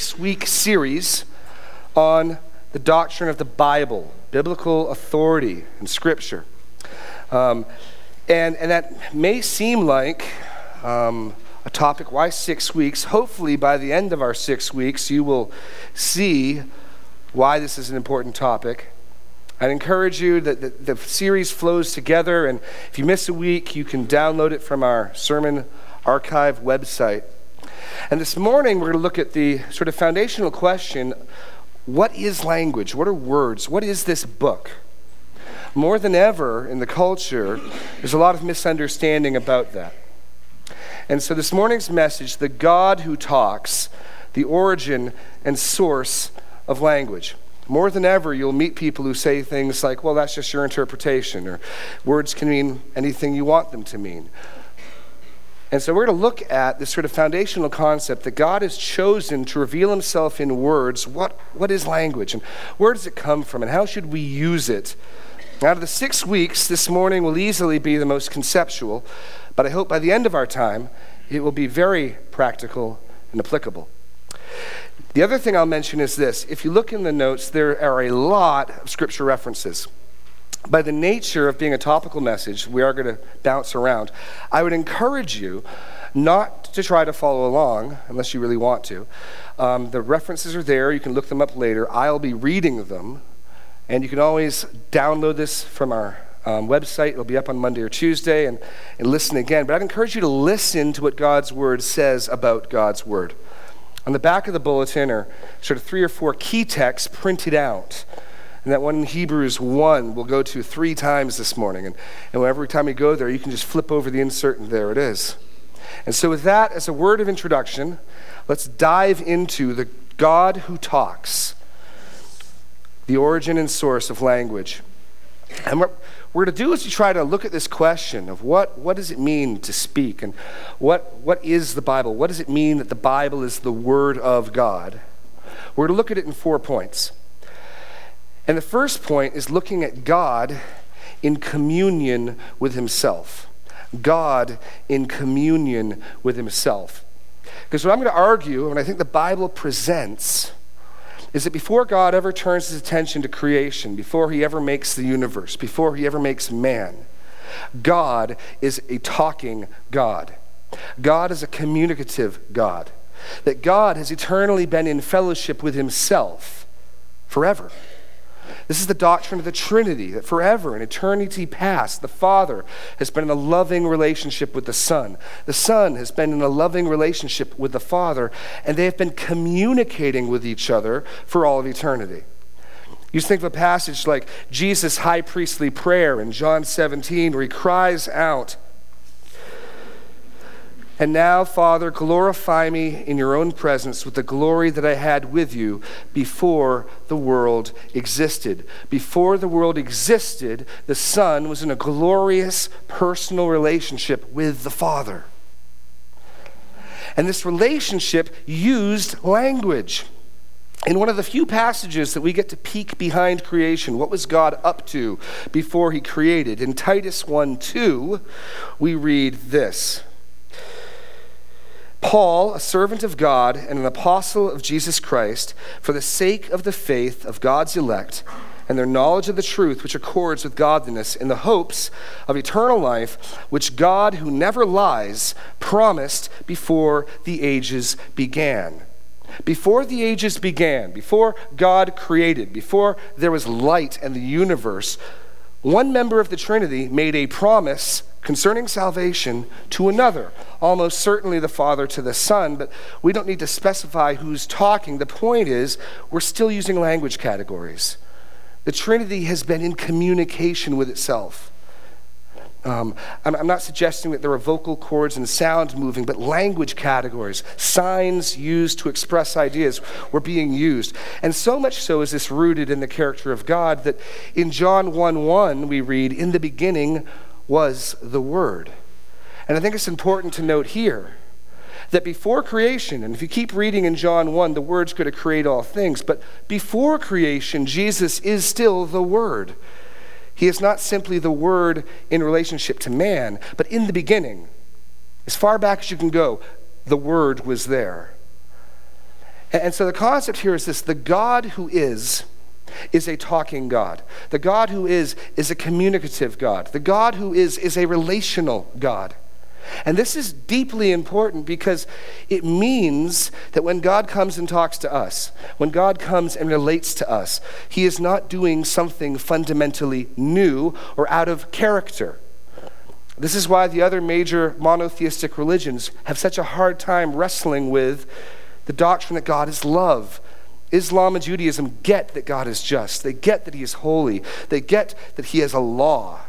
six week series on the doctrine of the Bible, biblical authority and scripture. Um, and, and that may seem like um, a topic. Why six weeks? Hopefully, by the end of our six weeks, you will see why this is an important topic. I'd encourage you that the, the, series flows together, and if you miss a week, you can download it from our sermon archive website. And this morning, we're going to look at the sort of foundational question what is language? What are words? What is this book? More than ever in the culture, there's a lot of misunderstanding about that. And so, this morning's message the God who talks, the origin and source of language. More than ever, you'll meet people who say things like, well, that's just your interpretation, or words can mean anything you want them to mean. And so we're going to look at this sort of foundational concept that God has chosen to reveal himself in words. What, what is language? And where does it come from? And how should we use it? Out of the six weeks, this morning will easily be the most conceptual, but I hope by the end of our time, it will be very practical and applicable. The other thing I'll mention is this if you look in the notes, there are a lot of scripture references. By the nature of being a topical message, we are going to bounce around. I would encourage you not to try to follow along unless you really want to. Um, the references are there, you can look them up later. I'll be reading them, and you can always download this from our um, website. It'll be up on Monday or Tuesday and, and listen again. But I'd encourage you to listen to what God's Word says about God's Word. On the back of the bulletin are sort of three or four key texts printed out. And that one in Hebrews 1 we'll go to three times this morning. And, and every time you go there, you can just flip over the insert, and there it is. And so, with that as a word of introduction, let's dive into the God who talks, the origin and source of language. And we're, we're going to do is to try to look at this question of what, what does it mean to speak and what, what is the Bible? What does it mean that the Bible is the Word of God? We're going to look at it in four points. And the first point is looking at God in communion with Himself. God in communion with Himself. Because what I'm going to argue, and I think the Bible presents, is that before God ever turns his attention to creation, before he ever makes the universe, before he ever makes man, God is a talking God. God is a communicative God. That God has eternally been in fellowship with himself forever. This is the doctrine of the Trinity, that forever, in eternity past, the Father has been in a loving relationship with the Son. The Son has been in a loving relationship with the Father, and they have been communicating with each other for all of eternity. You think of a passage like Jesus' high priestly prayer in John 17, where he cries out, and now, Father, glorify me in your own presence with the glory that I had with you before the world existed. Before the world existed, the Son was in a glorious personal relationship with the Father. And this relationship used language. In one of the few passages that we get to peek behind creation, what was God up to before he created? In Titus 1 2, we read this. Paul, a servant of God and an apostle of Jesus Christ, for the sake of the faith of God's elect and their knowledge of the truth which accords with godliness, in the hopes of eternal life, which God, who never lies, promised before the ages began. Before the ages began, before God created, before there was light and the universe, one member of the Trinity made a promise concerning salvation to another, almost certainly the Father to the Son, but we don't need to specify who's talking. The point is, we're still using language categories. The Trinity has been in communication with itself. Um, I'm, I'm, not suggesting that there are vocal cords and sounds moving, but language categories, signs used to express ideas, were being used. And so much so is this rooted in the character of God that in John 1 1, we read, In the beginning was the Word. And I think it's important to note here that before creation, and if you keep reading in John 1, the Word's going to create all things, but before creation, Jesus is still the Word. He is not simply the Word in relationship to man, but in the beginning, as far back as you can go, the Word was there. And so the concept here is this the God who is is a talking God. The God who is is a communicative God. The God who is is a relational God. And this is deeply important because it means that when God comes and talks to us, when God comes and relates to us, He is not doing something fundamentally new or out of character. This is why the other major monotheistic religions have such a hard time wrestling with the doctrine that God is love. Islam and Judaism get that God is just, they get that He is holy, they get that He has a law.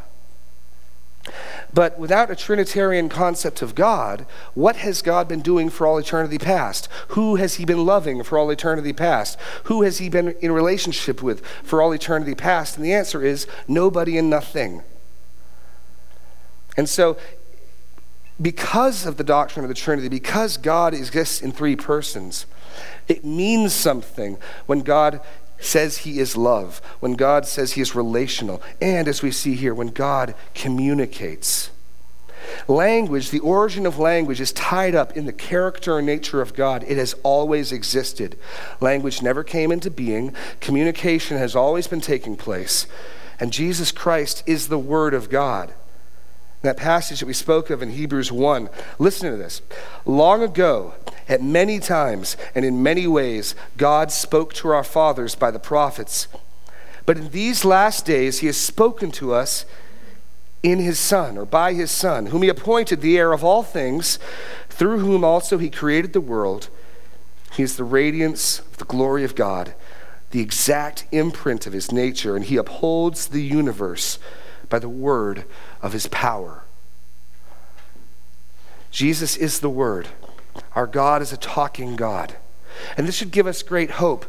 But without a Trinitarian concept of God, what has God been doing for all eternity past? Who has He been loving for all eternity past? Who has He been in relationship with for all eternity past? And the answer is nobody and nothing. And so, because of the doctrine of the Trinity, because God exists in three persons, it means something when God says he is love, when God says he is relational, and as we see here, when God communicates. Language, the origin of language, is tied up in the character and nature of God. It has always existed. Language never came into being, communication has always been taking place, and Jesus Christ is the Word of God. That passage that we spoke of in Hebrews 1, listen to this. Long ago, at many times and in many ways, God spoke to our fathers by the prophets. But in these last days, He has spoken to us in His Son, or by His Son, whom He appointed the heir of all things, through whom also He created the world. He is the radiance of the glory of God, the exact imprint of His nature, and He upholds the universe by the word of his power. Jesus is the Word. Our God is a talking God. And this should give us great hope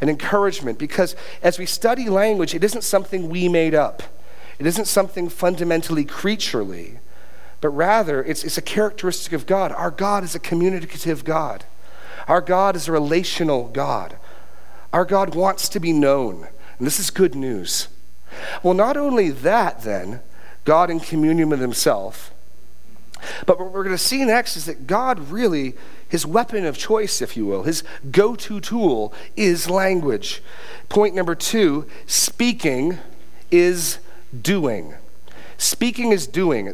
and encouragement because as we study language, it isn't something we made up, it isn't something fundamentally creaturely, but rather it's, it's a characteristic of God. Our God is a communicative God, our God is a relational God. Our God wants to be known. And this is good news. Well, not only that, then, God in communion with himself. But what we're going to see next is that God really, his weapon of choice, if you will, his go to tool is language. Point number two speaking is doing. Speaking is doing,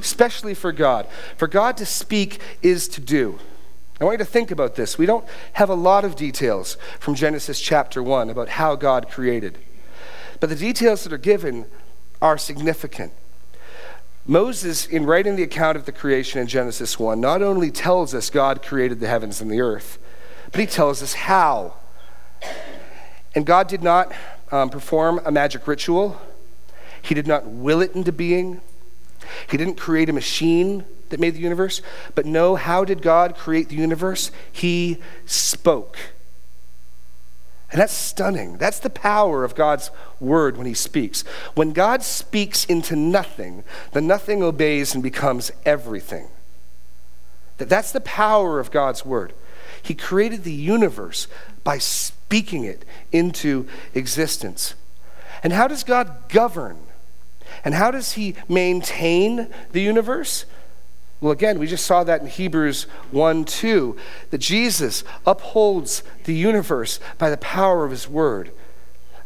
especially for God. For God to speak is to do. I want you to think about this. We don't have a lot of details from Genesis chapter 1 about how God created. But the details that are given are significant. Moses, in writing the account of the creation in Genesis 1, not only tells us God created the heavens and the earth, but he tells us how. And God did not um, perform a magic ritual, He did not will it into being, He didn't create a machine that made the universe. But no, how did God create the universe? He spoke. And that's stunning. That's the power of God's word when he speaks. When God speaks into nothing, the nothing obeys and becomes everything. That's the power of God's word. He created the universe by speaking it into existence. And how does God govern? And how does he maintain the universe? Well, again, we just saw that in Hebrews 1 2, that Jesus upholds the universe by the power of his word.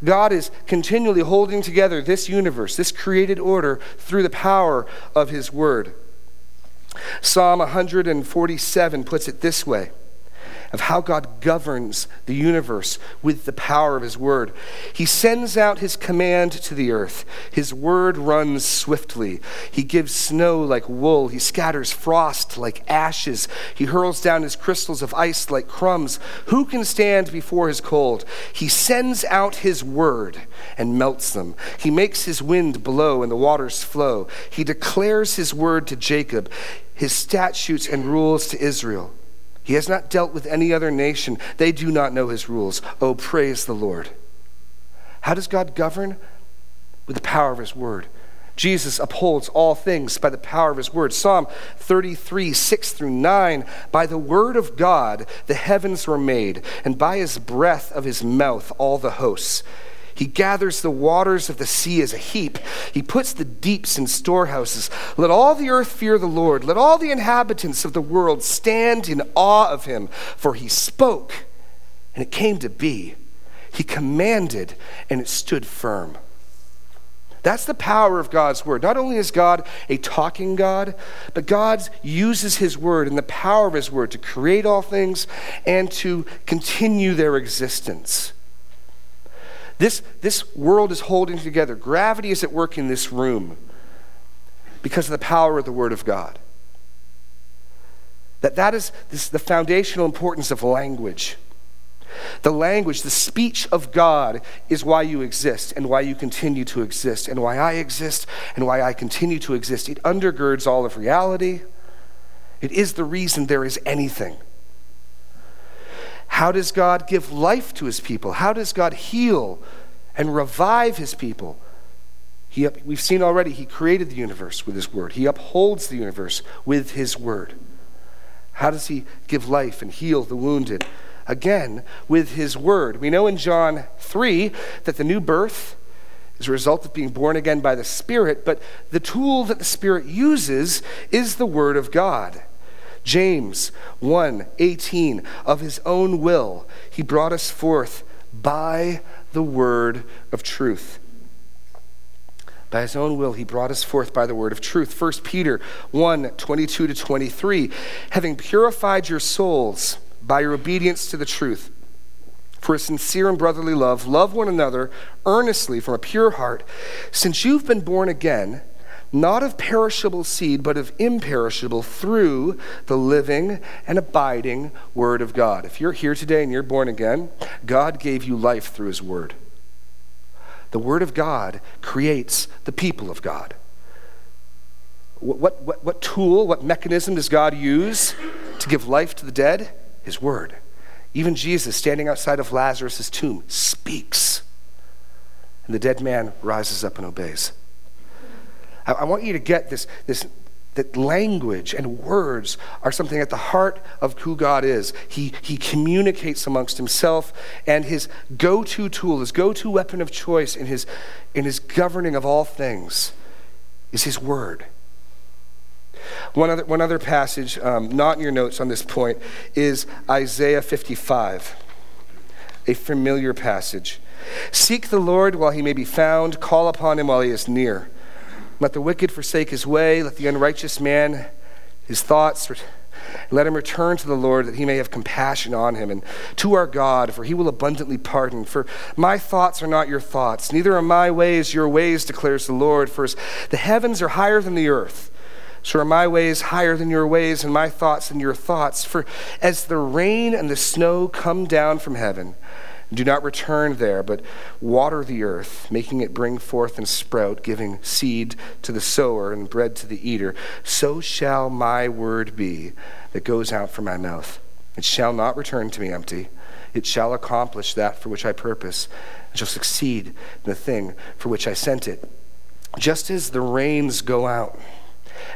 God is continually holding together this universe, this created order, through the power of his word. Psalm 147 puts it this way of how God governs the universe with the power of His word. He sends out His command to the earth. His word runs swiftly. He gives snow like wool. He scatters frost like ashes. He hurls down His crystals of ice like crumbs. Who can stand before His cold? He sends out His word and melts them. He makes His wind blow and the waters flow. He declares His word to Jacob, His statutes and rules to Israel. He has not dealt with any other nation. They do not know his rules. Oh, praise the Lord. How does God govern? With the power of his word. Jesus upholds all things by the power of his word. Psalm 33, 6 through 9. By the word of God the heavens were made, and by his breath of his mouth all the hosts. He gathers the waters of the sea as a heap. He puts the deeps in storehouses. Let all the earth fear the Lord. Let all the inhabitants of the world stand in awe of him. For he spoke, and it came to be. He commanded, and it stood firm. That's the power of God's word. Not only is God a talking God, but God uses his word and the power of his word to create all things and to continue their existence. This, this world is holding together. Gravity is at work in this room because of the power of the word of God. That, that is this, the foundational importance of language. The language, the speech of God is why you exist and why you continue to exist and why I exist and why I continue to exist. It undergirds all of reality. It is the reason there is anything. How does God give life to his people? How does God heal and revive his people? He, we've seen already, he created the universe with his word, he upholds the universe with his word. How does he give life and heal the wounded? again with his word. We know in John 3 that the new birth is a result of being born again by the Spirit, but the tool that the Spirit uses is the word of God. James 1 18, of his own will, he brought us forth by the word of truth. By his own will, he brought us forth by the word of truth. 1 Peter 1 22 to 23, having purified your souls by your obedience to the truth. For a sincere and brotherly love, love one another earnestly from a pure heart, since you've been born again, not of perishable seed, but of imperishable, through the living and abiding Word of God. If you're here today and you're born again, God gave you life through His Word. The Word of God creates the people of God. What, what, what tool, what mechanism does God use to give life to the dead? his word. Even Jesus, standing outside of Lazarus' tomb, speaks. And the dead man rises up and obeys. I, I want you to get this, this that language and words are something at the heart of who God is. He, he communicates amongst himself, and his go to tool, his go to weapon of choice in his, in his governing of all things is his word. One other, one other passage, um, not in your notes on this point, is Isaiah 55, a familiar passage. Seek the Lord while he may be found, call upon him while he is near. Let the wicked forsake his way, let the unrighteous man his thoughts. Let him return to the Lord that he may have compassion on him, and to our God, for he will abundantly pardon. For my thoughts are not your thoughts, neither are my ways your ways, declares the Lord. For the heavens are higher than the earth so are my ways higher than your ways, and my thoughts than your thoughts. For as the rain and the snow come down from heaven, do not return there, but water the earth, making it bring forth and sprout, giving seed to the sower and bread to the eater, so shall my word be that goes out from my mouth. It shall not return to me empty. It shall accomplish that for which I purpose, and shall succeed in the thing for which I sent it. Just as the rains go out,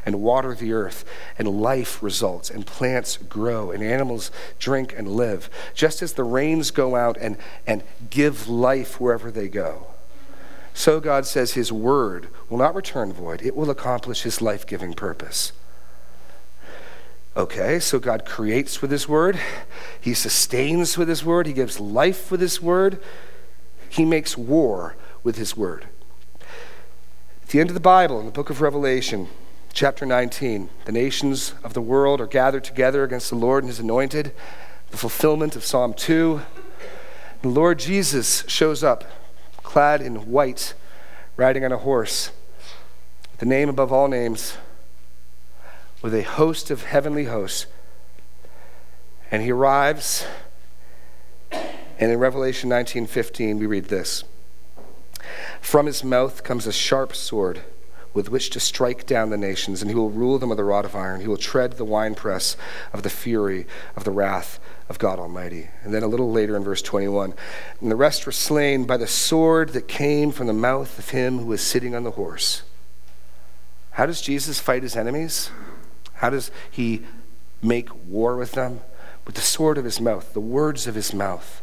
and water the earth, and life results, and plants grow, and animals drink and live, just as the rains go out and, and give life wherever they go. So God says his word will not return void, it will accomplish his life giving purpose. Okay, so God creates with his word, he sustains with his word, he gives life with his word, he makes war with his word. At the end of the Bible, in the book of Revelation, chapter 19. The nations of the world are gathered together against the Lord and his anointed, the fulfillment of Psalm 2. The Lord Jesus shows up, clad in white, riding on a horse, with the name above all names, with a host of heavenly hosts. And he arrives, and in Revelation 19:15 we read this. From his mouth comes a sharp sword with which to strike down the nations, and he will rule them with a rod of iron. He will tread the winepress of the fury of the wrath of God Almighty. And then a little later in verse 21 and the rest were slain by the sword that came from the mouth of him who was sitting on the horse. How does Jesus fight his enemies? How does he make war with them? With the sword of his mouth, the words of his mouth.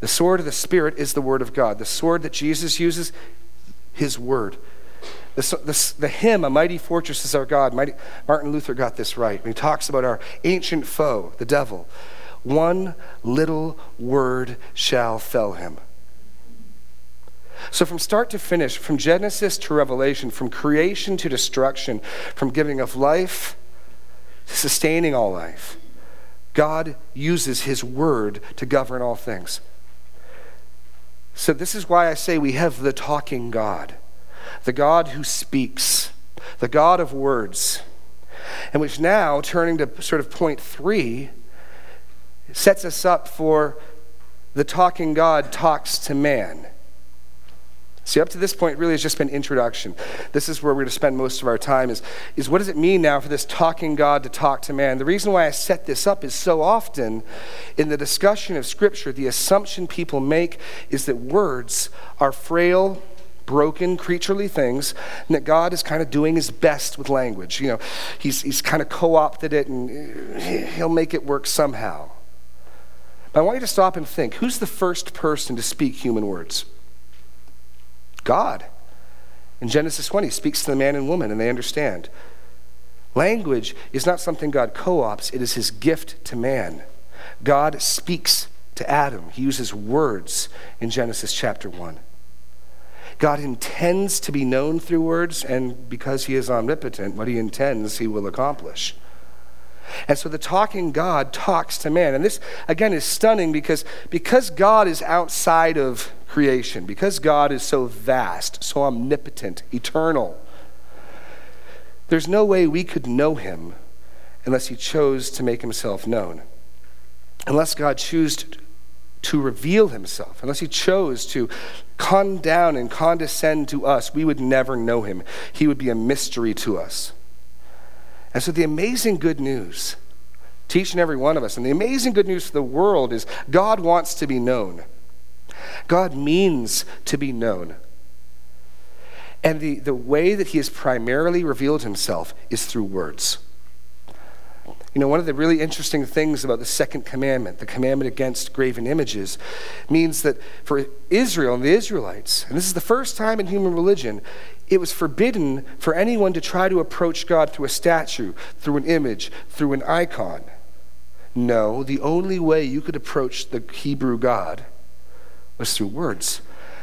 The sword of the Spirit is the Word of God. The sword that Jesus uses, His Word. The, the, the, hymn, A Mighty Fortress is Our God, Mighty, Martin Luther got this right when he talks about our ancient foe, the devil. One little word shall fell him. So, from start to finish, from Genesis to Revelation, from creation to destruction, from giving of life to sustaining all life, God uses His word to govern all things. So, this is why I say we have the talking God, the God who speaks, the God of words, and which now, turning to sort of point three, sets us up for the talking God talks to man. See, up to this point, really has just been introduction. This is where we're going to spend most of our time. Is, is what does it mean now for this talking God to talk to man? The reason why I set this up is so often in the discussion of Scripture, the assumption people make is that words are frail, broken, creaturely things, and that God is kind of doing his best with language. You know, he's, he's kind of co opted it and uh, he'll make it work somehow. But I want you to stop and think who's the first person to speak human words? God. In Genesis 20, he speaks to the man and woman, and they understand. Language is not something God co ops, it is his gift to man. God speaks to Adam, he uses words in Genesis chapter 1. God intends to be known through words, and because he is omnipotent, what he intends, he will accomplish. And so the talking God talks to man. And this, again, is stunning because, because God is outside of creation, because God is so vast, so omnipotent, eternal, there's no way we could know him unless he chose to make himself known. Unless God chose to reveal himself, unless he chose to come down and condescend to us, we would never know him. He would be a mystery to us. And so, the amazing good news to each and every one of us, and the amazing good news for the world is God wants to be known. God means to be known. And the, the way that he has primarily revealed himself is through words. You know, one of the really interesting things about the second commandment, the commandment against graven images, means that for Israel and the Israelites, and this is the first time in human religion, it was forbidden for anyone to try to approach God through a statue, through an image, through an icon. No, the only way you could approach the Hebrew God was through words.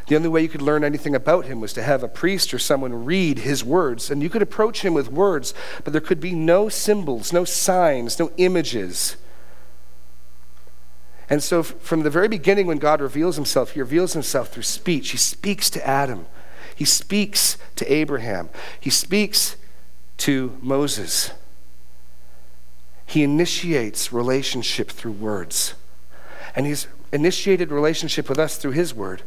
The only way you could learn anything about him was to have a priest or someone read his words. And you could approach him with words, but there could be no symbols, no signs, no images. And so, from the very beginning, when God reveals himself, he reveals himself through speech. He speaks to Adam, he speaks to Abraham, he speaks to Moses. He initiates relationship through words. And he's initiated relationship with us through his word.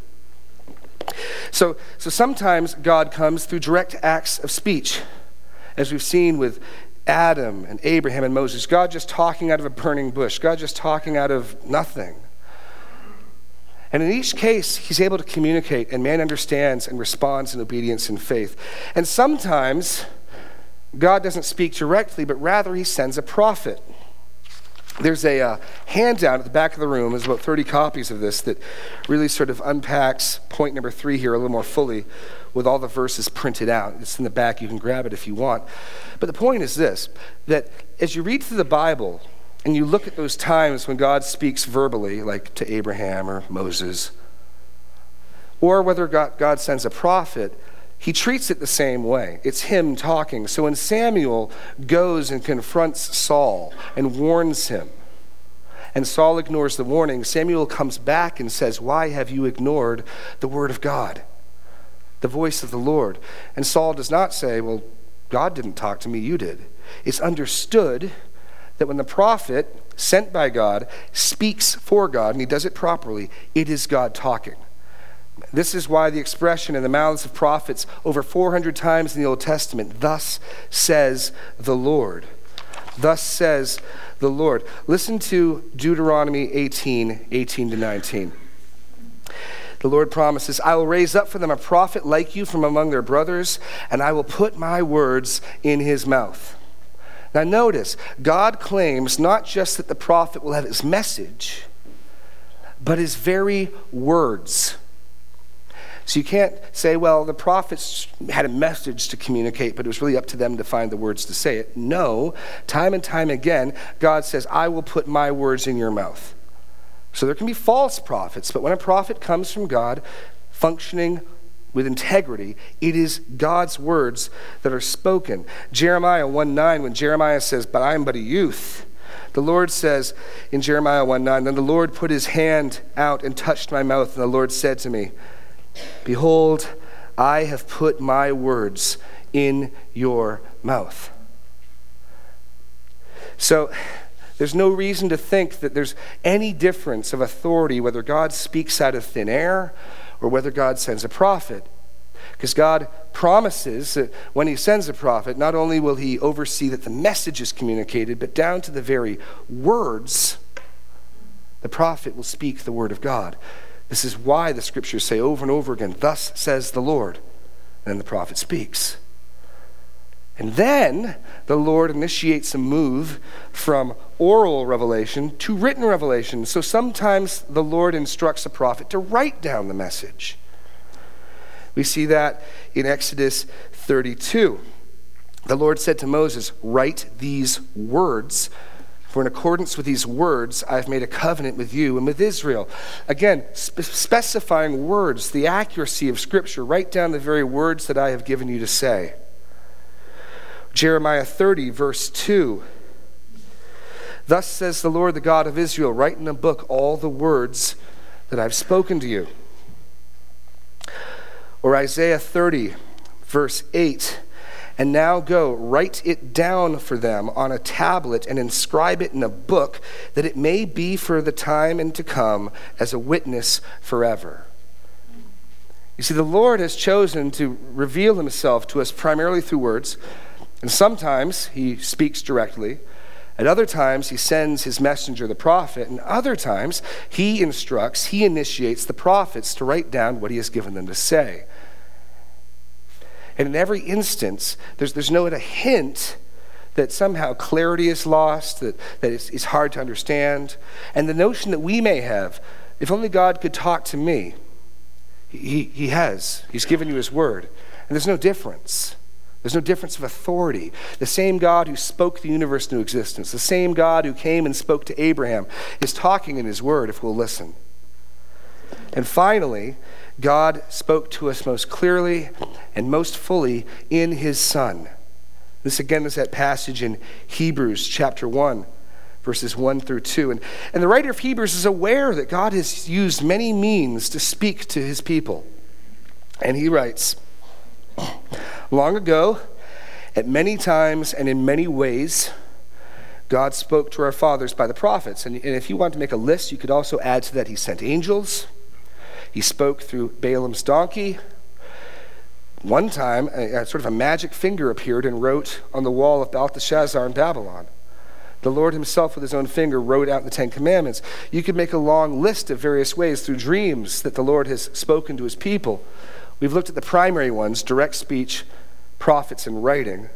So, so sometimes God comes through direct acts of speech, as we've seen with Adam and Abraham and Moses. God just talking out of a burning bush, God just talking out of nothing. And in each case, he's able to communicate, and man understands and responds in obedience and faith. And sometimes, God doesn't speak directly, but rather he sends a prophet. There's a uh, handout at the back of the room. There's about 30 copies of this that really sort of unpacks point number three here a little more fully with all the verses printed out. It's in the back. You can grab it if you want. But the point is this that as you read through the Bible and you look at those times when God speaks verbally, like to Abraham or Moses, or whether God, God sends a prophet, he treats it the same way. It's him talking. So when Samuel goes and confronts Saul and warns him, and Saul ignores the warning, Samuel comes back and says, Why have you ignored the word of God, the voice of the Lord? And Saul does not say, Well, God didn't talk to me, you did. It's understood that when the prophet sent by God speaks for God, and he does it properly, it is God talking. This is why the expression in the mouths of prophets over 400 times in the Old Testament, thus says the Lord. Thus says the Lord. Listen to Deuteronomy 18 18 to 19. The Lord promises, I will raise up for them a prophet like you from among their brothers, and I will put my words in his mouth. Now, notice, God claims not just that the prophet will have his message, but his very words. So you can't say, well, the prophets had a message to communicate, but it was really up to them to find the words to say it. No, time and time again, God says, I will put my words in your mouth. So there can be false prophets, but when a prophet comes from God, functioning with integrity, it is God's words that are spoken. Jeremiah 1 9, when Jeremiah says, But I am but a youth, the Lord says in Jeremiah 1 9, Then the Lord put his hand out and touched my mouth, and the Lord said to me, Behold, I have put my words in your mouth. So, there's no reason to think that there's any difference of authority whether God speaks out of thin air or whether God sends a prophet. Because God promises that when He sends a prophet, not only will He oversee that the message is communicated, but down to the very words, the prophet will speak the word of God. This is why the scriptures say over and over again, Thus says the Lord. And then the prophet speaks. And then the Lord initiates a move from oral revelation to written revelation. So sometimes the Lord instructs a prophet to write down the message. We see that in Exodus 32. The Lord said to Moses, Write these words, for in accordance with these words, I have made a covenant with you and with Israel. Again, spe- specifying words, the accuracy of Scripture. Write down the very words that I have given you to say. Jeremiah 30, verse 2. Thus says the Lord, the God of Israel Write in a book all the words that I've spoken to you. Or Isaiah 30, verse 8. And now go, write it down for them on a tablet and inscribe it in a book, that it may be for the time and to come as a witness forever. You see, the Lord has chosen to reveal himself to us primarily through words. And sometimes he speaks directly. At other times, he sends his messenger, the prophet. And other times, he instructs, he initiates the prophets to write down what he has given them to say. And in every instance, there's, there's no a hint that somehow clarity is lost, that, that it's, it's hard to understand. And the notion that we may have, if only God could talk to me, he, he has. He's given you his word. And there's no difference. There's no difference of authority. The same God who spoke the universe into existence, the same God who came and spoke to Abraham, is talking in his word if we'll listen. And finally, God spoke to us most clearly and most fully in his Son. This again is that passage in Hebrews chapter 1, verses 1 through 2. And, and the writer of Hebrews is aware that God has used many means to speak to his people. And he writes, Long ago, at many times and in many ways, God spoke to our fathers by the prophets. And, and, if you want to make a list, you could also add to that He sent angels. He spoke through Balaam's donkey. One time, a, a sort of a magic finger appeared and wrote on the wall of Belteshazzar in Babylon. The Lord Himself, with His own finger, wrote out the Ten Commandments. You could make a long list of various ways through dreams that the Lord has spoken to His people. We've looked at the primary ones direct speech, prophets, and writing.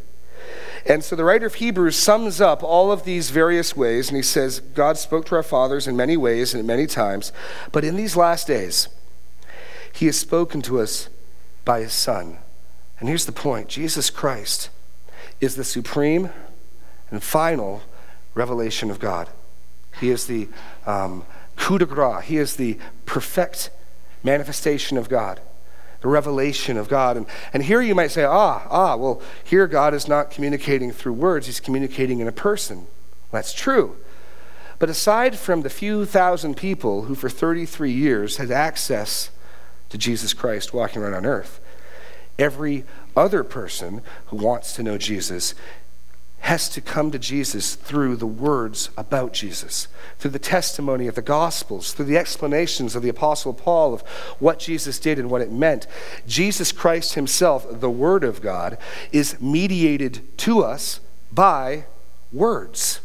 And so the writer of Hebrews sums up all of these various ways, and he says, God spoke to our fathers in many ways and at many times, but in these last days, he has spoken to us by his Son. And here's the point Jesus Christ is the supreme and final revelation of God. He is the um, coup de grace, he is the perfect manifestation of God the revelation of God. And, and here you might say, ah, ah, well, here God is not communicating through words, he's communicating in a person. That's true. But aside from the few thousand people who for 33 years had access to Jesus Christ walking around on earth, every other person who wants to know Jesus has to come to Jesus through the words about Jesus, through the testimony of the Gospels, through the explanations of the Apostle Paul of what Jesus did and what it meant. Jesus Christ Himself, the Word of God, is mediated to us by words.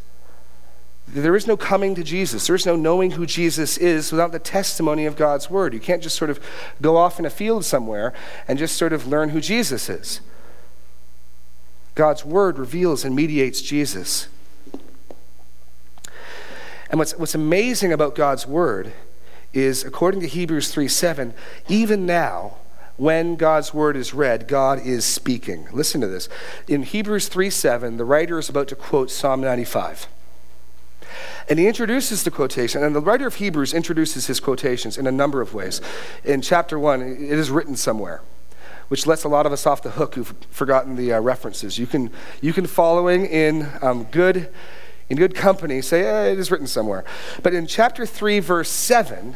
There is no coming to Jesus. There is no knowing who Jesus is without the testimony of God's Word. You can't just sort of go off in a field somewhere and just sort of learn who Jesus is. God's word reveals and mediates Jesus. And what's, what's amazing about God's word is according to Hebrews 3 7, even now, when God's word is read, God is speaking. Listen to this. In Hebrews 3 7, the writer is about to quote Psalm 95. And he introduces the quotation, and the writer of Hebrews introduces his quotations in a number of ways. In chapter 1, it is written somewhere which lets a lot of us off the hook who've forgotten the uh, references. You can, you can following in um, good, in good company say, eh, it is written somewhere. But in chapter 3, verse 7,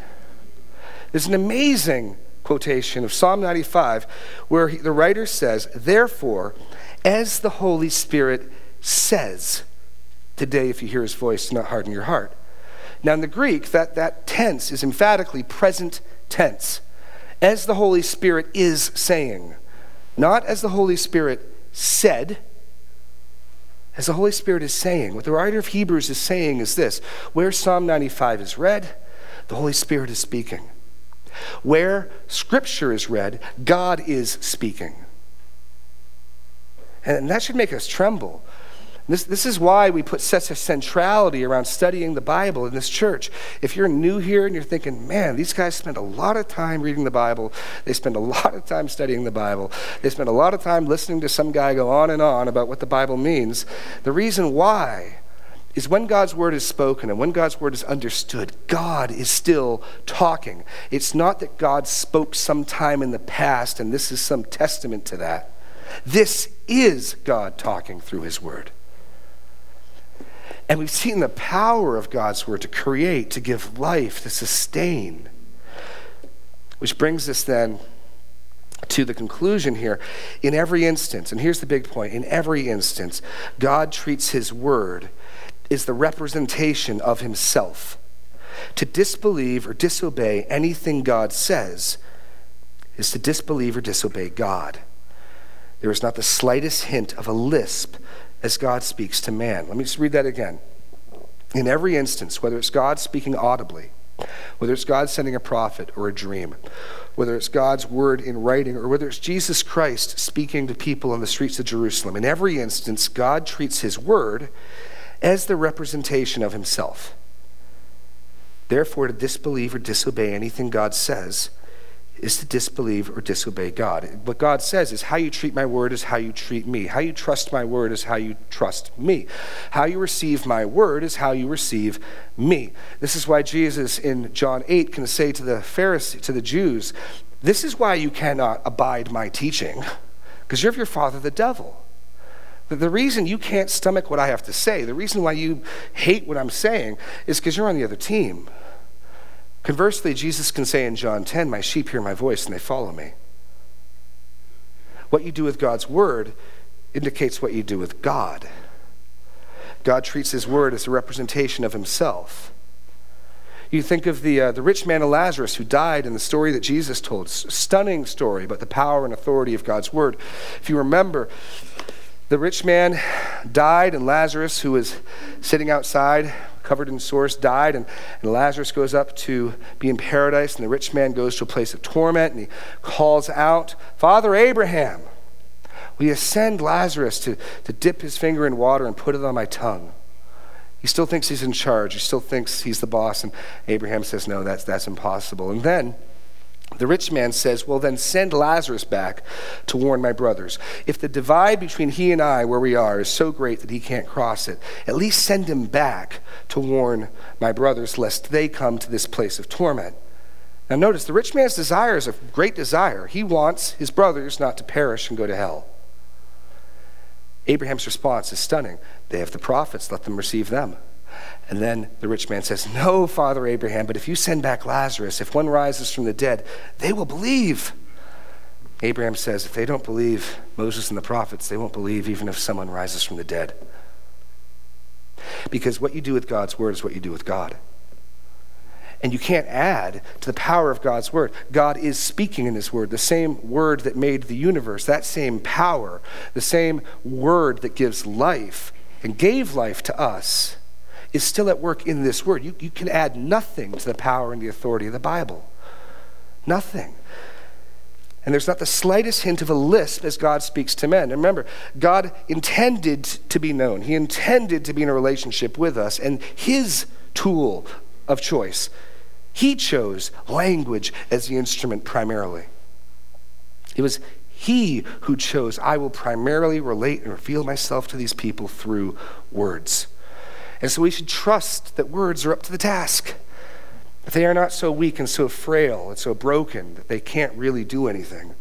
there's an amazing quotation of Psalm 95 where he, the writer says, Therefore, as the Holy Spirit says, today, if you hear his voice, not harden your heart. Now, in the Greek, that, that tense is emphatically present tense, as the Holy Spirit is saying, not as the Holy Spirit said, as the Holy Spirit is saying. What the writer of Hebrews is saying is this where Psalm 95 is read, the Holy Spirit is speaking. Where Scripture is read, God is speaking. And that should make us tremble. This, this is why we put such a centrality around studying the Bible in this church. If you're new here and you're thinking, man, these guys spend a lot of time reading the Bible, they spend a lot of time studying the Bible, they spend a lot of time listening to some guy go on and on about what the Bible means, the reason why is when God's word is spoken and when God's word is understood, God is still talking. It's not that God spoke sometime in the past and this is some testament to that. This is God talking through his word. And we've seen the power of God's word to create, to give life, to sustain. Which brings us then to the conclusion here. In every instance, and here's the big point in every instance, God treats his word is the representation of himself. To disbelieve or disobey anything God says is to disbelieve or disobey God. There is not the slightest hint of a lisp as God speaks to man. Let me just read that again. In every instance, whether it's God speaking audibly, whether it's God sending a prophet or a dream, whether it's God's word in writing, or whether it's Jesus Christ speaking to people on the streets of Jerusalem, in every instance, God treats his word as the representation of himself. Therefore, to disbelieve or disobey anything God says is to disbelieve or disobey God. What God says is how you treat my word is how you treat me. How you trust my word is how you trust me. How you receive my word is how you receive me. This is why Jesus in John 8 can say to the Pharisees, to the Jews, this is why you cannot abide my teaching, because you're of your father the devil. The reason you can't stomach what I have to say, the reason why you hate what I'm saying, is because you're on the other team. Conversely, Jesus can say in John 10, My sheep hear my voice and they follow me. What you do with God's word indicates what you do with God. God treats his word as a representation of himself. You think of the, uh, the rich man of Lazarus who died in the story that Jesus told. Stunning story about the power and authority of God's word. If you remember, the rich man died, and Lazarus, who was sitting outside, covered in sores, died. And, and Lazarus goes up to be in paradise, and the rich man goes to a place of torment, and he calls out, Father Abraham, will you send Lazarus to, to dip his finger in water and put it on my tongue? He still thinks he's in charge. He still thinks he's the boss. And Abraham says, No, that's, that's impossible. And then the rich man says, Well, then send Lazarus back to warn my brothers. If the divide between he and I, where we are, is so great that he can't cross it, at least send him back to warn my brothers, lest they come to this place of torment. Now, notice the rich man's desire is a great desire. He wants his brothers not to perish and go to hell. Abraham's response is stunning. They have the prophets, let them receive them. And then the rich man says, No, Father Abraham, but if you send back Lazarus, if one rises from the dead, they will believe. Abraham says, If they don't believe Moses and the prophets, they won't believe even if someone rises from the dead. Because what you do with God's word is what you do with God. And you can't add to the power of God's word. God is speaking in his word, the same word that made the universe, that same power, the same word that gives life and gave life to us is still at work in this word. You, you can add nothing to the power and the authority of the Bible. Nothing. And there's not the slightest hint of a lisp as God speaks to men. And remember, God intended to be known, He intended to be in a relationship with us, and His tool of choice He chose language as the instrument primarily. It was He who chose, I will primarily relate and reveal myself to these people through words. And so we should trust that words are up to the task. That they are not so weak and so frail and so broken that they can't really do anything.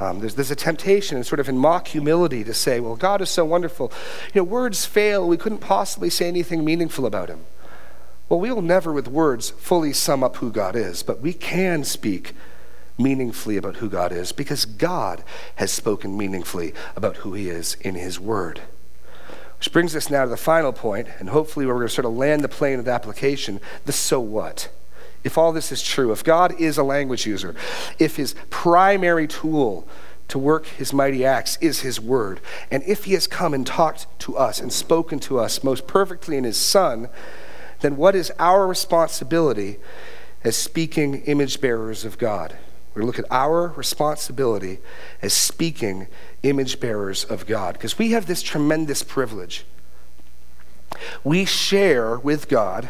Um, there's, there's a temptation, and sort of in mock humility, to say, well, God is so wonderful. You know, words fail. We couldn't possibly say anything meaningful about him. Well, we will never, with words, fully sum up who God is, but we can speak meaningfully about who God is because God has spoken meaningfully about who he is in his word. Which brings us now to the final point, and hopefully we're going to sort of land the plane of the application the so what if all this is true, if God is a language user, if his primary tool to work his mighty acts is his word, and if he has come and talked to us and spoken to us most perfectly in his son, then what is our responsibility as speaking image bearers of God? We're going to look at our responsibility as speaking image bearers of God because we have this tremendous privilege. We share with God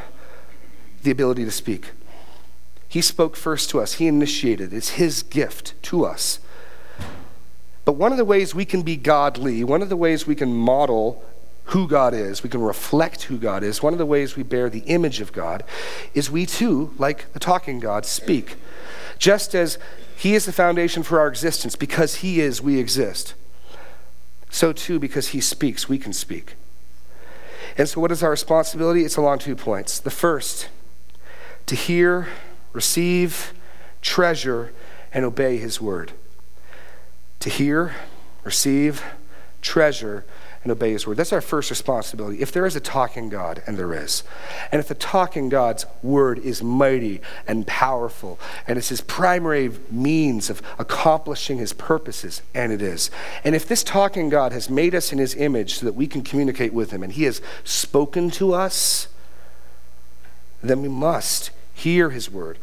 the ability to speak. He spoke first to us, He initiated. It's His gift to us. But one of the ways we can be godly, one of the ways we can model who God is, we can reflect who God is, one of the ways we bear the image of God is we too, like the talking God, speak. Just as He is the foundation for our existence, because He is, we exist. So too, because He speaks, we can speak. And so, what is our responsibility? It's along two points. The first, to hear receive, treasure, and obey his word. To hear, receive, treasure, and obey his word. That's our first responsibility. If there is a talking God, and there is, and if the talking God's word is mighty and powerful, and it's his primary means of accomplishing his purposes, and it is, and if this talking God has made us in his image so that we can communicate with him, and he has spoken to us, then we must Hear his word.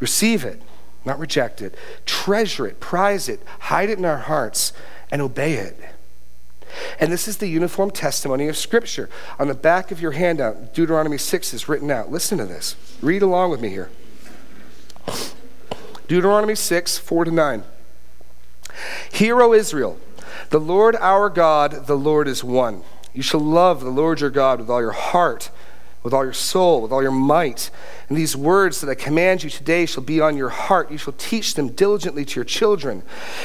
Receive it, not reject it. Treasure it, prize it, hide it in our hearts, and obey it. And this is the uniform testimony of Scripture. On the back of your handout, Deuteronomy 6 is written out. Listen to this. Read along with me here. Deuteronomy 6, 4 to 9. Hear, O Israel, the Lord our God, the Lord is one. You shall love the Lord your God with all your heart with all your soul, with all your might. And these words that I command you today shall be on your heart. You shall teach them diligently to your children,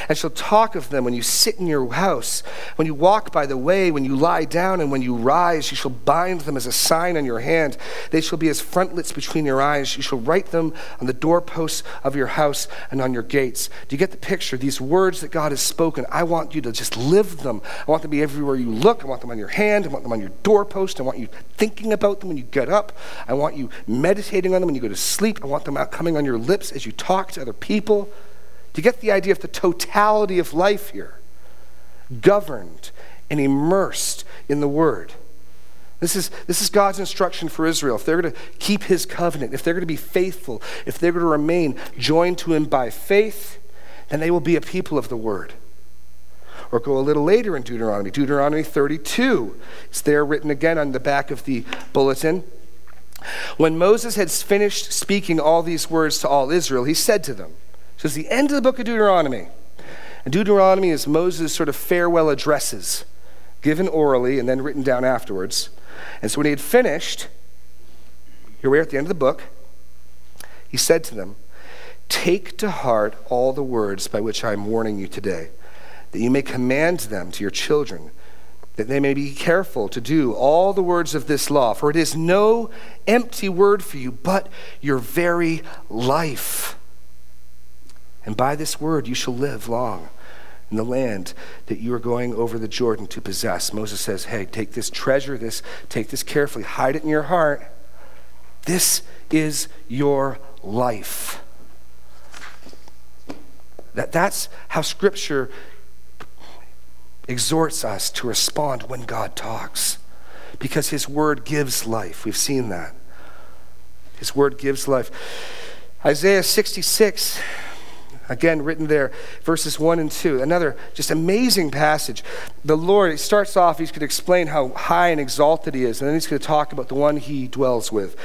and shall talk of them when you sit in your house, when you walk by the way, when you lie down, and when you rise. You shall bind them as a sign on your hand. They shall be as frontlets between your eyes. You shall write them on the doorposts of your house and on your gates. Do you get the picture? These words that God has spoken, I want you to just live them. I want them to be everywhere you look. I want them on your hand. I want them on your doorpost. I want you thinking about them when you get up. I want you meditating on them when you go to sleep. I want them out coming on your lips as you talk to other people. To get the idea of the totality of life here, governed and immersed in the Word. This is, this is God's instruction for Israel. If they're going to keep His covenant, if they're going to be faithful, if they're going to remain joined to Him by faith, then they will be a people of the Word. Or go a little later in Deuteronomy, Deuteronomy 32. It's there written again on the back of the bulletin. When Moses had finished speaking all these words to all Israel, he said to them, So it's the end of the book of Deuteronomy. And Deuteronomy is Moses' sort of farewell addresses, given orally and then written down afterwards. And so when he had finished, here we are at the end of the book, he said to them, Take to heart all the words by which I am warning you today that you may command them to your children, that they may be careful to do all the words of this law. For it is no empty word for you, but your very life. And by this word you shall live long in the land that you are going over the Jordan to possess. Moses says, Hey, take this, treasure this, take this carefully, hide it in your heart. This is your life. That, that's how Scripture exhorts us to respond when God talks because His Word gives life. We've seen that. His Word gives life. Isaiah 66, again written there, verses 1 and 2. Another just amazing passage. The Lord, he starts off, he's going to explain how high and exalted He is, and then he's going to talk about the one He dwells with.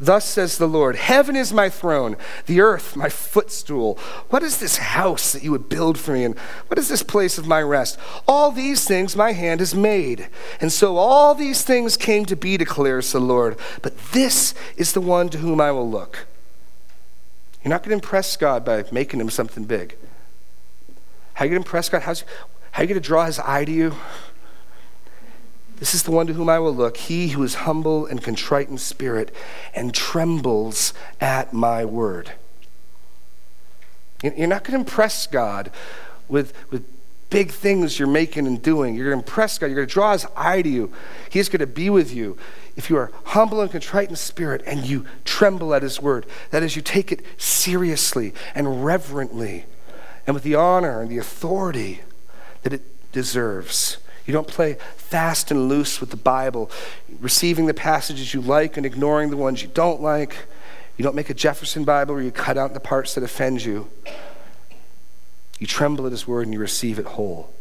Thus says the Lord Heaven is my throne, the earth my footstool. What is this house that you would build for me? And what is this place of my rest? All these things my hand has made. And so all these things came to be, declares the Lord. But this is the one to whom I will look. You're not going to impress God by making him something big. How are you going to impress God? How's, how are you going to draw his eye to you? This is the one to whom I will look, he who is humble and contrite in spirit and trembles at my word. You're not going to impress God with, with big things you're making and doing. You're going to impress God. You're going to draw his eye to you. He's going to be with you. If you are humble and contrite in spirit and you tremble at his word, that is, you take it seriously and reverently and with the honor and the authority that it deserves. You don't play fast and loose with the Bible, receiving the passages you like and ignoring the ones you don't like. You don't make a Jefferson Bible where you cut out the parts that offend you. You tremble at His word and you receive it whole.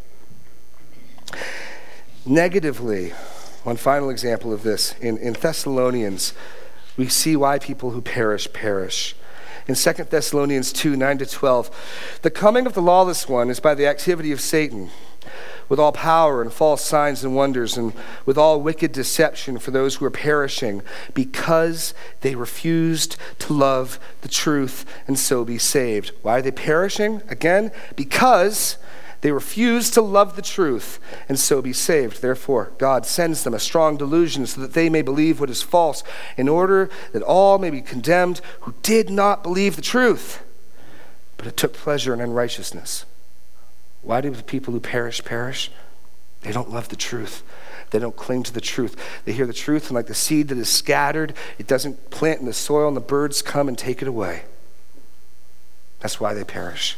Negatively, one final example of this in, in Thessalonians, we see why people who perish perish. In 2 Thessalonians 2 9 to 12, the coming of the lawless one is by the activity of Satan with all power and false signs and wonders, and with all wicked deception for those who are perishing, because they refused to love the truth and so be saved. Why are they perishing? Again, because they refuse to love the truth and so be saved. Therefore, God sends them a strong delusion so that they may believe what is false, in order that all may be condemned who did not believe the truth, but it took pleasure in unrighteousness. Why do the people who perish perish? They don't love the truth. They don't cling to the truth. They hear the truth, and like the seed that is scattered, it doesn't plant in the soil, and the birds come and take it away. That's why they perish.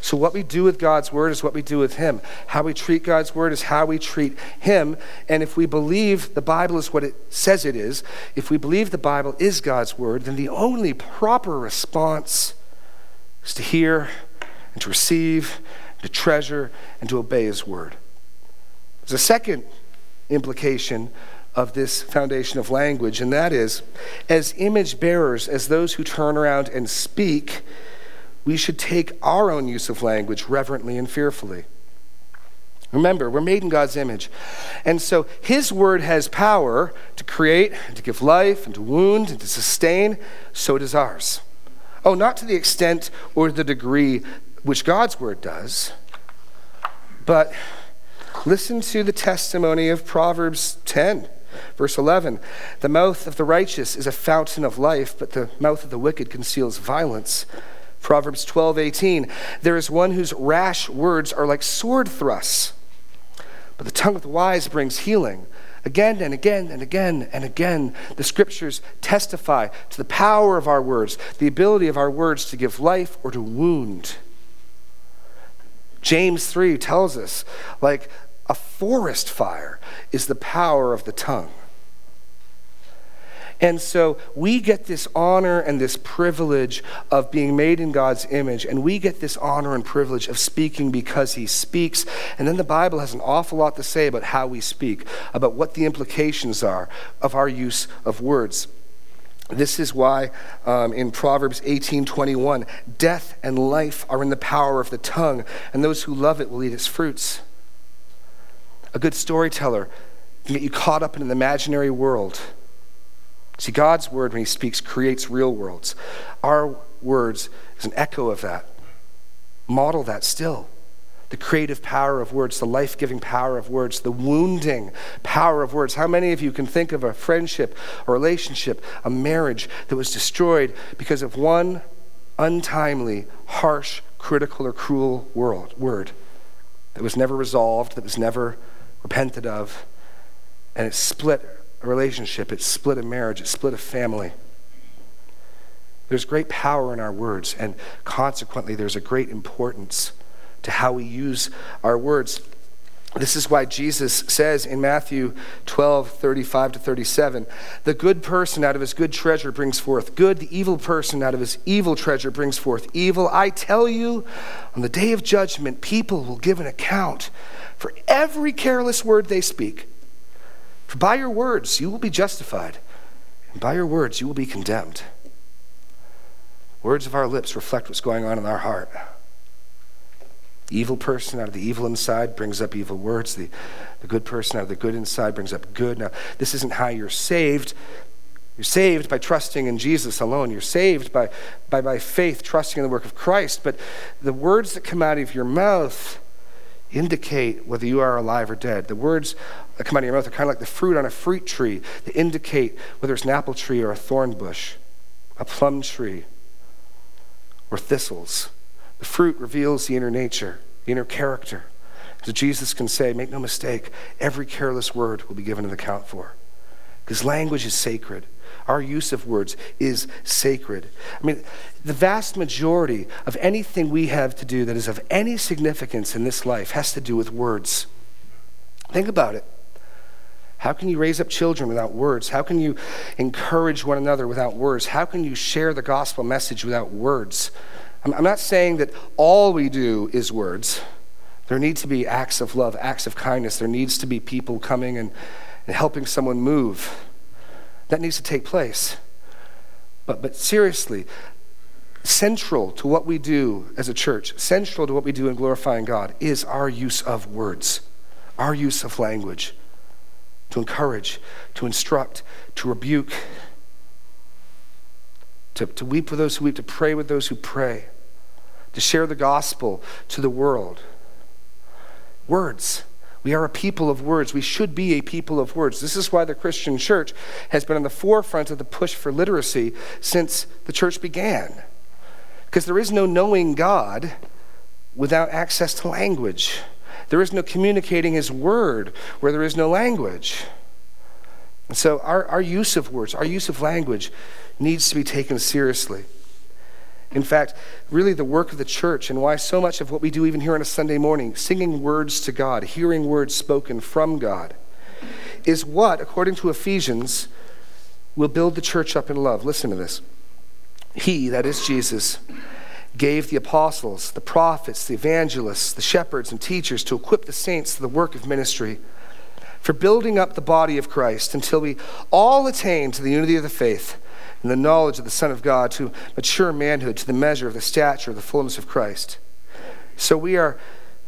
So, what we do with God's word is what we do with Him. How we treat God's word is how we treat Him. And if we believe the Bible is what it says it is, if we believe the Bible is God's word, then the only proper response is to hear and to receive to treasure, and to obey his word. There's a second implication of this foundation of language, and that is as image bearers, as those who turn around and speak, we should take our own use of language reverently and fearfully. Remember, we're made in God's image. And so his word has power to create, and to give life, and to wound, and to sustain. So does ours. Oh, not to the extent or the degree which God's word does. But listen to the testimony of Proverbs 10, verse 11. The mouth of the righteous is a fountain of life, but the mouth of the wicked conceals violence. Proverbs 12, 18. There is one whose rash words are like sword thrusts, but the tongue of the wise brings healing. Again and again and again and again, the scriptures testify to the power of our words, the ability of our words to give life or to wound. James 3 tells us, like a forest fire is the power of the tongue. And so we get this honor and this privilege of being made in God's image, and we get this honor and privilege of speaking because He speaks. And then the Bible has an awful lot to say about how we speak, about what the implications are of our use of words. This is why um, in Proverbs 18:21, death and life are in the power of the tongue, and those who love it will eat its fruits. A good storyteller can get you caught up in an imaginary world. See, God's word, when He speaks, creates real worlds. Our words is an echo of that. Model that still the creative power of words, the life giving power of words, the wounding power of words. How many of you can think of a friendship, a relationship, a marriage that was destroyed because of one untimely, harsh, critical, or cruel word that was never resolved, that was never repented of, and it split a relationship, it split a marriage, it split a family? There's great power in our words, and consequently, there's a great importance to how we use our words. This is why Jesus says in Matthew 12, 35 to 37, the good person out of his good treasure brings forth good, the evil person out of his evil treasure brings forth evil. I tell you, on the day of judgment, people will give an account for every careless word they speak. For by your words you will be justified, And by your words, you will be condemned. Words of our lips reflect what's going on in our heart. Evil person out of the evil inside brings up evil words. The, the good person out of the good inside brings up good. Now, this isn't how you're saved. You're saved by trusting in Jesus alone. You're saved by, by, by faith, trusting in the work of Christ. But the words that come out of your mouth indicate whether you are alive or dead. The words that come out of your mouth are kind of like the fruit on a fruit tree. They indicate whether it's an apple tree or a thorn bush, a plum tree, or thistles. The fruit reveals the inner nature, the inner character. So Jesus can say, make no mistake, every careless word will be given an account for. Because language is sacred. Our use of words is sacred. I mean, the vast majority of anything we have to do that is of any significance in this life has to do with words. Think about it. How can you raise up children without words? How can you encourage one another without words? How can you share the gospel message without words? I'm not saying that all we do is words. There need to be acts of love, acts of kindness. There needs to be people coming and, and helping someone move. That needs to take place. But, but seriously, central to what we do as a church, central to what we do in glorifying God, is our use of words, our use of language to encourage, to instruct, to rebuke, to, to weep with those who weep, to pray with those who pray, to share the gospel to the world. Words. We are a people of words. We should be a people of words. This is why the Christian church has been on the forefront of the push for literacy since the church began. Because there is no knowing God without access to language. There is no communicating His word where there is no language. And so, our, our use of words, our use of language needs to be taken seriously. In fact, really, the work of the church and why so much of what we do, even here on a Sunday morning, singing words to God, hearing words spoken from God, is what, according to Ephesians, will build the church up in love. Listen to this. He, that is Jesus, gave the apostles, the prophets, the evangelists, the shepherds, and teachers to equip the saints to the work of ministry for building up the body of Christ until we all attain to the unity of the faith and the knowledge of the Son of God, to mature manhood, to the measure of the stature of the fullness of Christ. So we are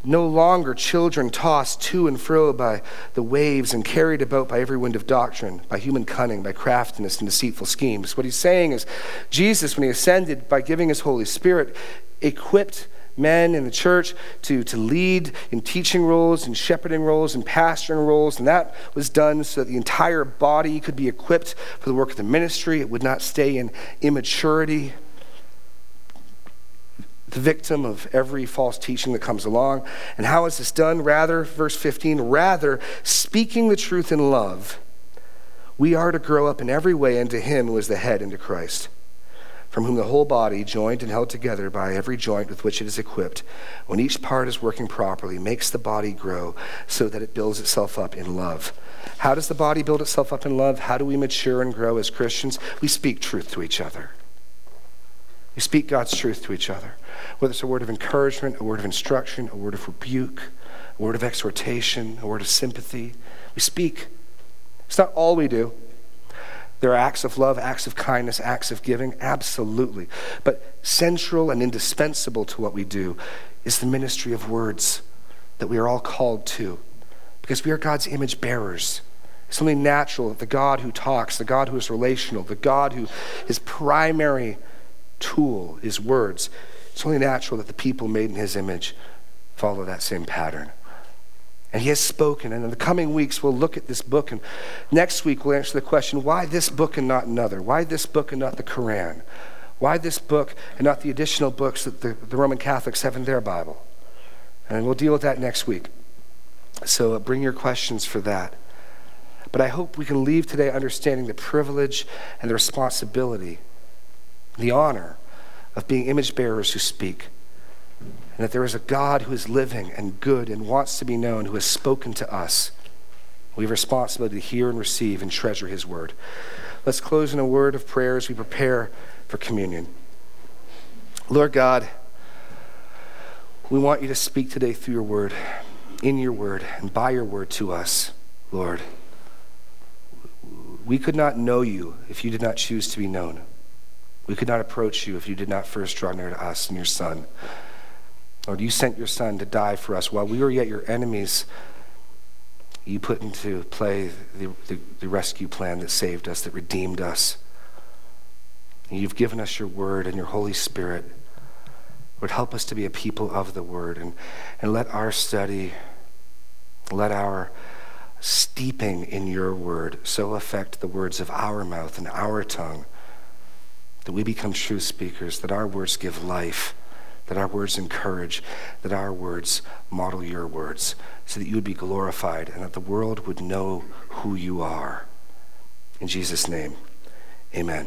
no longer children tossed to and fro by the waves and carried about by every wind of doctrine, by human cunning, by craftiness and deceitful schemes. What he's saying is, Jesus, when he ascended by giving his Holy Spirit, equipped men in the church to, to lead in teaching roles and shepherding roles and pastoring roles. And that was done so that the entire body could be equipped for the work of the ministry. It would not stay in immaturity the victim of every false teaching that comes along. And how is this done? Rather, verse 15, rather, speaking the truth in love, we are to grow up in every way into Him who is the head, into Christ, from whom the whole body, joined and held together by every joint with which it is equipped, when each part is working properly, makes the body grow so that it builds itself up in love. How does the body build itself up in love? How do we mature and grow as Christians? We speak truth to each other. We speak God's truth to each other. Whether it's a word of encouragement, a word of instruction, a word of rebuke, a word of exhortation, a word of sympathy, we speak. It's not all we do. There are acts of love, acts of kindness, acts of giving, absolutely. But central and indispensable to what we do is the ministry of words that we are all called to because we are God's image bearers. It's only natural that the God who talks, the God who is relational, the God who his primary tool, is words. It's only natural that the people made in his image follow that same pattern. And he has spoken. And in the coming weeks, we'll look at this book. And next week, we'll answer the question why this book and not another? Why this book and not the Quran? Why this book and not the additional books that the, the Roman Catholics have in their Bible? And we'll deal with that next week. So uh, bring your questions for that. But I hope we can leave today understanding the privilege and the responsibility the honor of being image bearers who speak. And that there is a God who is living and good and wants to be known, who has spoken to us. We have responsibility to hear and receive and treasure his word. Let's close in a word of prayer as we prepare for communion. Lord God, we want you to speak today through your word, in your word, and by your word to us, Lord. we could not know you if you did not choose to be known. We could not approach you if you did not first draw near to us and your Son. Lord, you sent your Son to die for us while we were yet your enemies. You put into play the, the, the rescue plan that saved us, that redeemed us. And you've given us your word and your Holy Spirit. Lord, help us to be a people of the word and, and let our study, let our steeping in your word so affect the words of our mouth and our tongue that we become true speakers, that our words give life, that our words encourage, that our words model your words, so that you would be glorified and that the world would know who you are. In Jesus' name, amen.